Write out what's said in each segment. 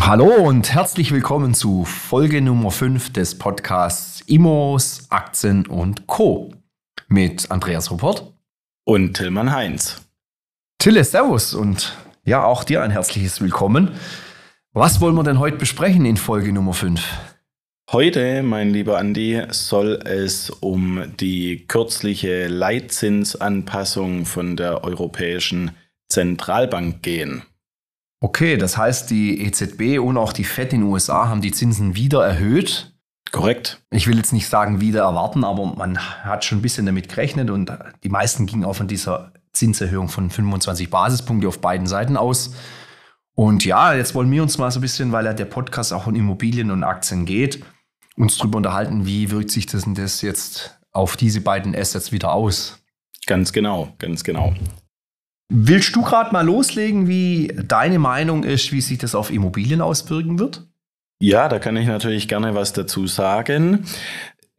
Hallo und herzlich willkommen zu Folge Nummer 5 des Podcasts Immos, Aktien und Co. mit Andreas Ruppert und Tillmann Heinz. Tille, Servus und ja, auch dir ein herzliches Willkommen. Was wollen wir denn heute besprechen in Folge Nummer 5? Heute, mein lieber Andi, soll es um die kürzliche Leitzinsanpassung von der Europäischen Zentralbank gehen. Okay, das heißt, die EZB und auch die FED in den USA haben die Zinsen wieder erhöht. Korrekt. Ich will jetzt nicht sagen wieder erwarten, aber man hat schon ein bisschen damit gerechnet und die meisten gingen auch von dieser Zinserhöhung von 25 Basispunkte auf beiden Seiten aus. Und ja, jetzt wollen wir uns mal so ein bisschen, weil ja der Podcast auch um Immobilien und Aktien geht, uns darüber unterhalten, wie wirkt sich das denn das jetzt auf diese beiden Assets wieder aus? Ganz genau, ganz genau. Willst du gerade mal loslegen, wie deine Meinung ist, wie sich das auf Immobilien auswirken wird? Ja, da kann ich natürlich gerne was dazu sagen.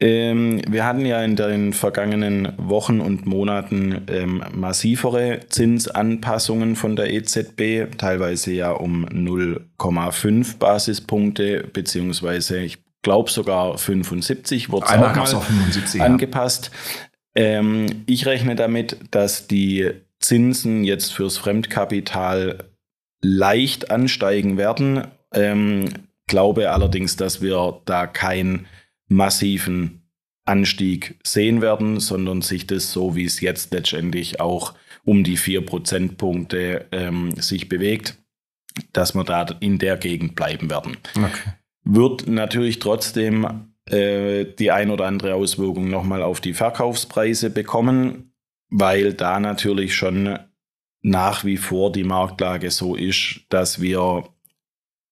Ähm, wir hatten ja in den vergangenen Wochen und Monaten ähm, massivere Zinsanpassungen von der EZB, teilweise ja um 0,5 Basispunkte, beziehungsweise ich glaube sogar 75 wurde es auch mal 75, angepasst. Ja. Ähm, ich rechne damit, dass die Zinsen jetzt fürs Fremdkapital leicht ansteigen werden. Ähm, glaube allerdings, dass wir da keinen massiven Anstieg sehen werden, sondern sich das so, wie es jetzt letztendlich auch um die vier Prozentpunkte ähm, sich bewegt, dass wir da in der Gegend bleiben werden. Okay. Wird natürlich trotzdem äh, die ein oder andere Auswirkung nochmal auf die Verkaufspreise bekommen weil da natürlich schon nach wie vor die Marktlage so ist, dass wir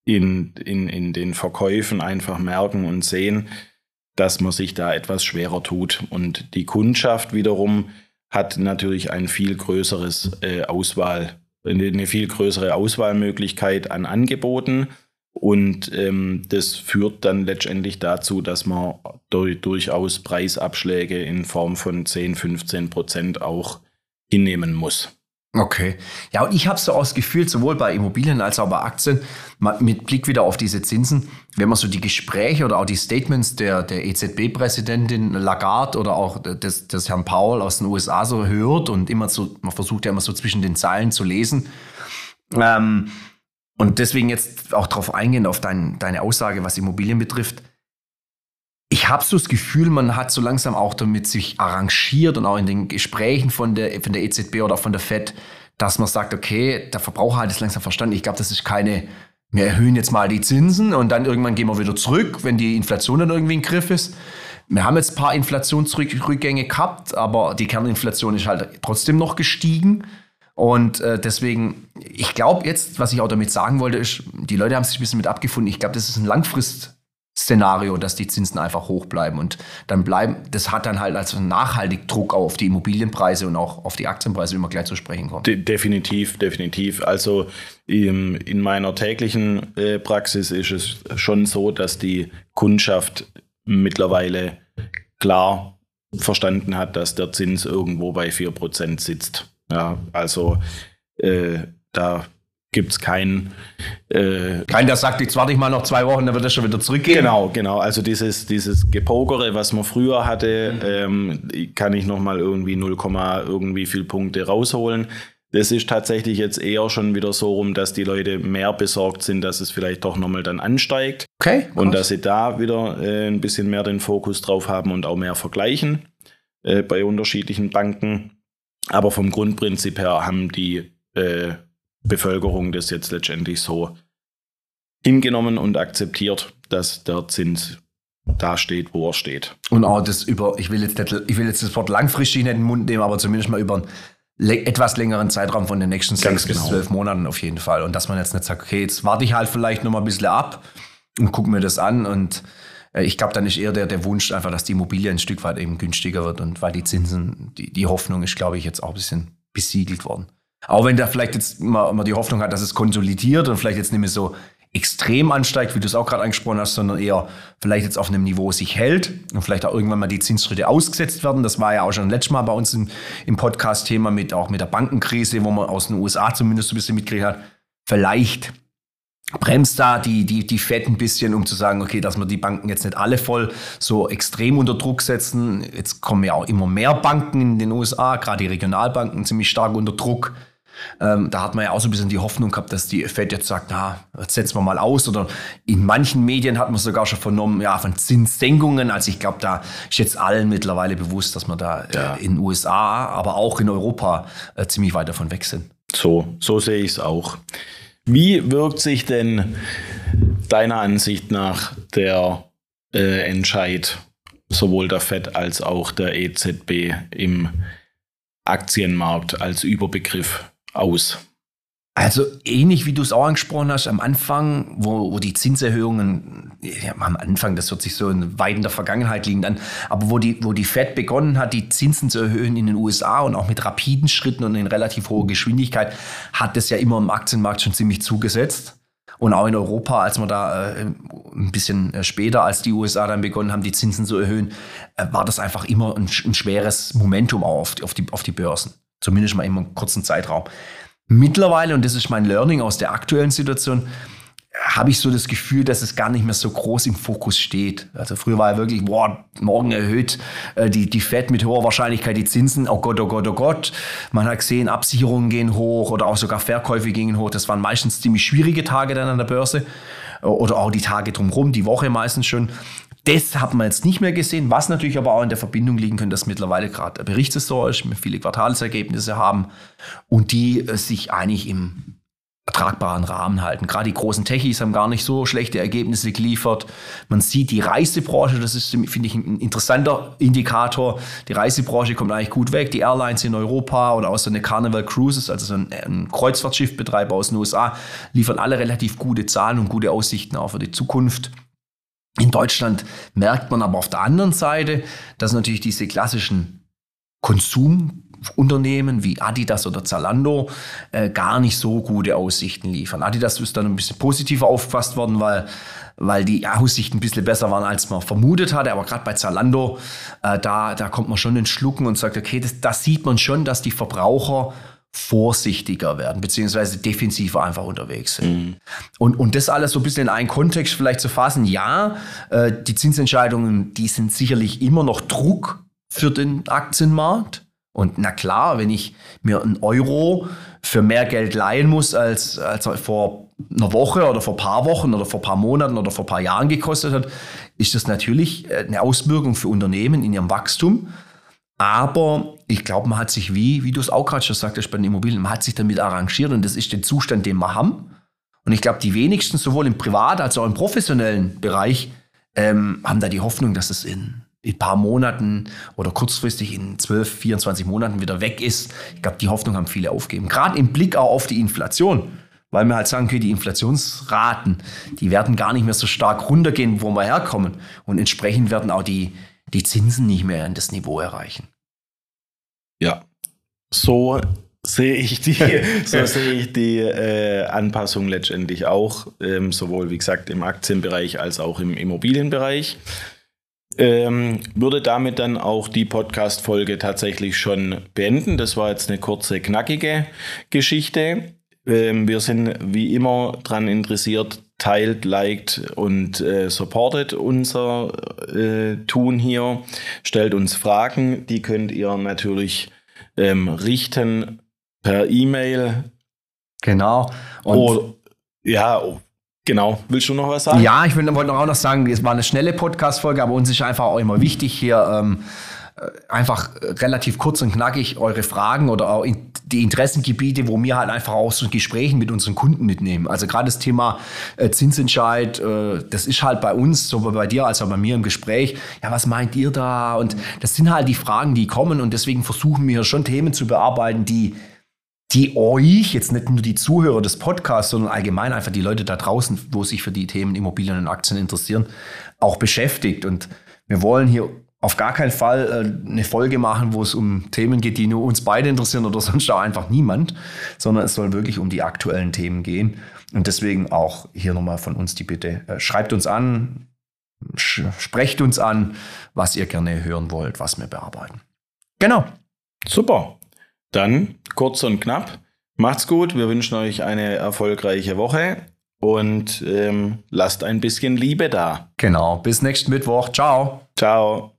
in, in, in den Verkäufen einfach merken und sehen, dass man sich da etwas schwerer tut. Und die Kundschaft wiederum hat natürlich ein viel größeres äh, Auswahl, eine viel größere Auswahlmöglichkeit an Angeboten. Und ähm, das führt dann letztendlich dazu, dass man durch, durchaus Preisabschläge in Form von 10, 15 Prozent auch hinnehmen muss. Okay. Ja, und ich habe so ausgefühlt, sowohl bei Immobilien als auch bei Aktien, mit Blick wieder auf diese Zinsen, wenn man so die Gespräche oder auch die Statements der, der EZB-Präsidentin Lagarde oder auch des, des Herrn Paul aus den USA so hört und immer so, man versucht ja immer so zwischen den Zeilen zu lesen, ähm, und deswegen jetzt auch darauf eingehen, auf dein, deine Aussage, was Immobilien betrifft. Ich habe so das Gefühl, man hat so langsam auch damit sich arrangiert und auch in den Gesprächen von der, von der EZB oder auch von der FED, dass man sagt, okay, der Verbraucher hat es langsam verstanden. Ich glaube, das ist keine, wir erhöhen jetzt mal die Zinsen und dann irgendwann gehen wir wieder zurück, wenn die Inflation dann irgendwie im Griff ist. Wir haben jetzt ein paar Inflationsrückgänge gehabt, aber die Kerninflation ist halt trotzdem noch gestiegen. Und äh, deswegen, ich glaube jetzt, was ich auch damit sagen wollte, ist, die Leute haben sich ein bisschen mit abgefunden. Ich glaube, das ist ein Langfrist-Szenario, dass die Zinsen einfach hoch bleiben. Und dann bleiben, das hat dann halt also nachhaltig Druck auf die Immobilienpreise und auch auf die Aktienpreise, wie wir gleich zu sprechen kommen. De definitiv, definitiv. Also in, in meiner täglichen äh, Praxis ist es schon so, dass die Kundschaft mittlerweile klar verstanden hat, dass der Zins irgendwo bei 4% sitzt. Ja, also äh, da gibt es keinen. Äh, Kein, der sagt, jetzt warte ich mal noch zwei Wochen, dann wird das schon wieder zurückgehen. Genau, genau. Also dieses, dieses Gepokere, was man früher hatte, mhm. ähm, kann ich noch mal irgendwie 0, irgendwie viel Punkte rausholen. Das ist tatsächlich jetzt eher schon wieder so rum, dass die Leute mehr besorgt sind, dass es vielleicht doch nochmal dann ansteigt. Okay. Krass. Und dass sie da wieder äh, ein bisschen mehr den Fokus drauf haben und auch mehr vergleichen äh, bei unterschiedlichen Banken. Aber vom Grundprinzip her haben die äh, Bevölkerung das jetzt letztendlich so hingenommen und akzeptiert, dass der Zins da steht, wo er steht. Und auch das über, ich will jetzt, nicht, ich will jetzt das Wort langfristig nicht in den Mund nehmen, aber zumindest mal über einen etwas längeren Zeitraum von den nächsten sechs genau. bis zwölf Monaten auf jeden Fall. Und dass man jetzt nicht sagt, okay, jetzt warte ich halt vielleicht noch mal ein bisschen ab und gucke mir das an und ich glaube, dann ist eher der, der Wunsch einfach, dass die Immobilie ein Stück weit eben günstiger wird und weil die Zinsen, die, die Hoffnung ist, glaube ich, jetzt auch ein bisschen besiegelt worden. Auch wenn da vielleicht jetzt mal, mal die Hoffnung hat, dass es konsolidiert und vielleicht jetzt nicht mehr so extrem ansteigt, wie du es auch gerade angesprochen hast, sondern eher vielleicht jetzt auf einem Niveau sich hält und vielleicht auch irgendwann mal die Zinsschritte ausgesetzt werden. Das war ja auch schon letztes Mal bei uns im, im Podcast-Thema mit auch mit der Bankenkrise, wo man aus den USA zumindest ein bisschen mitgekriegt hat. Vielleicht bremst da die, die, die Fed ein bisschen, um zu sagen, okay, dass wir die Banken jetzt nicht alle voll so extrem unter Druck setzen. Jetzt kommen ja auch immer mehr Banken in den USA, gerade die Regionalbanken ziemlich stark unter Druck. Ähm, da hat man ja auch so ein bisschen die Hoffnung gehabt, dass die Fed jetzt sagt, na, jetzt setzen wir mal aus. Oder in manchen Medien hat man sogar schon vernommen, ja, von Zinssenkungen. Also ich glaube, da ist jetzt allen mittlerweile bewusst, dass wir da ja. äh, in den USA, aber auch in Europa äh, ziemlich weit davon weg sind. So, so sehe ich es auch. Wie wirkt sich denn deiner Ansicht nach der äh, Entscheid sowohl der FED als auch der EZB im Aktienmarkt als Überbegriff aus? Also ähnlich wie du es auch angesprochen hast, am Anfang, wo, wo die Zinserhöhungen, ja, am Anfang, das wird sich so in weit in der Vergangenheit liegen dann, aber wo die, wo die Fed begonnen hat, die Zinsen zu erhöhen in den USA und auch mit rapiden Schritten und in relativ hoher Geschwindigkeit, hat das ja immer im Aktienmarkt schon ziemlich zugesetzt. Und auch in Europa, als wir da äh, ein bisschen äh, später, als die USA dann begonnen haben, die Zinsen zu erhöhen, äh, war das einfach immer ein, ein schweres Momentum auf, auf, die, auf die Börsen. Zumindest mal immer einen kurzen Zeitraum. Mittlerweile, und das ist mein Learning aus der aktuellen Situation, habe ich so das Gefühl, dass es gar nicht mehr so groß im Fokus steht. Also früher war ja wirklich, boah, morgen erhöht äh, die, die Fed mit hoher Wahrscheinlichkeit die Zinsen. Oh Gott, oh Gott, oh Gott. Man hat gesehen, Absicherungen gehen hoch oder auch sogar Verkäufe gingen hoch. Das waren meistens ziemlich schwierige Tage dann an der Börse oder auch die Tage drumherum, die Woche meistens schon. Das hat man jetzt nicht mehr gesehen, was natürlich aber auch in der Verbindung liegen könnte, dass mittlerweile gerade Berichtssaison ist, wir viele Quartalsergebnisse haben und die äh, sich eigentlich im ertragbaren Rahmen halten. Gerade die großen Techies haben gar nicht so schlechte Ergebnisse geliefert. Man sieht die Reisebranche, das ist, finde ich, ein interessanter Indikator. Die Reisebranche kommt eigentlich gut weg. Die Airlines in Europa oder auch so eine Carnival Cruises, also so ein, ein Kreuzfahrtschiffbetreiber aus den USA, liefern alle relativ gute Zahlen und gute Aussichten auch für die Zukunft. In Deutschland merkt man aber auf der anderen Seite, dass natürlich diese klassischen Konsumunternehmen wie Adidas oder Zalando äh, gar nicht so gute Aussichten liefern. Adidas ist dann ein bisschen positiver aufgefasst worden, weil, weil die Aussichten ein bisschen besser waren, als man vermutet hatte. Aber gerade bei Zalando, äh, da, da kommt man schon ins Schlucken und sagt, okay, das, das sieht man schon, dass die Verbraucher vorsichtiger werden, beziehungsweise defensiver einfach unterwegs sind. Mhm. Und, und das alles so ein bisschen in einen Kontext vielleicht zu fassen, ja, äh, die Zinsentscheidungen, die sind sicherlich immer noch Druck für den Aktienmarkt. Und na klar, wenn ich mir einen Euro für mehr Geld leihen muss, als, als vor einer Woche oder vor ein paar Wochen oder vor ein paar Monaten oder vor ein paar Jahren gekostet hat, ist das natürlich äh, eine Auswirkung für Unternehmen in ihrem Wachstum. Aber ich glaube, man hat sich, wie, wie du es auch gerade schon sagtest bei den Immobilien, man hat sich damit arrangiert und das ist der Zustand, den wir haben. Und ich glaube, die wenigsten, sowohl im Privat- als auch im professionellen Bereich, ähm, haben da die Hoffnung, dass es in, in ein paar Monaten oder kurzfristig in 12, 24 Monaten wieder weg ist. Ich glaube, die Hoffnung haben viele aufgegeben. Gerade im Blick auch auf die Inflation. Weil wir halt sagen, okay, die Inflationsraten, die werden gar nicht mehr so stark runtergehen, wo wir herkommen. Und entsprechend werden auch die, die Zinsen nicht mehr an das Niveau erreichen. Ja, so sehe ich die, so sehe ich die äh, Anpassung letztendlich auch, ähm, sowohl wie gesagt im Aktienbereich als auch im Immobilienbereich. Ähm, würde damit dann auch die Podcast-Folge tatsächlich schon beenden. Das war jetzt eine kurze, knackige Geschichte. Ähm, wir sind wie immer daran interessiert, teilt, liked und äh, supportet unser äh, Tun hier. Stellt uns Fragen, die könnt ihr natürlich ähm, richten per E-Mail. Genau. Und Oder, ja, Genau. Willst du noch was sagen? Ja, ich wollte auch noch sagen, es war eine schnelle Podcast-Folge, aber uns ist einfach auch immer wichtig, hier ähm, äh, einfach relativ kurz und knackig eure Fragen oder auch die Interessengebiete, wo wir halt einfach auch so Gesprächen mit unseren Kunden mitnehmen. Also gerade das Thema äh, Zinsentscheid, äh, das ist halt bei uns, sowohl bei dir als auch bei mir im Gespräch. Ja, was meint ihr da? Und das sind halt die Fragen, die kommen und deswegen versuchen wir schon Themen zu bearbeiten, die die euch, jetzt nicht nur die Zuhörer des Podcasts, sondern allgemein einfach die Leute da draußen, wo sich für die Themen Immobilien und Aktien interessieren, auch beschäftigt. Und wir wollen hier auf gar keinen Fall äh, eine Folge machen, wo es um Themen geht, die nur uns beide interessieren oder sonst auch einfach niemand, sondern es soll wirklich um die aktuellen Themen gehen. Und deswegen auch hier nochmal von uns die Bitte, äh, schreibt uns an, sprecht uns an, was ihr gerne hören wollt, was wir bearbeiten. Genau. Super. Dann kurz und knapp. Macht's gut. Wir wünschen euch eine erfolgreiche Woche und ähm, lasst ein bisschen Liebe da. Genau. Bis nächsten Mittwoch. Ciao. Ciao.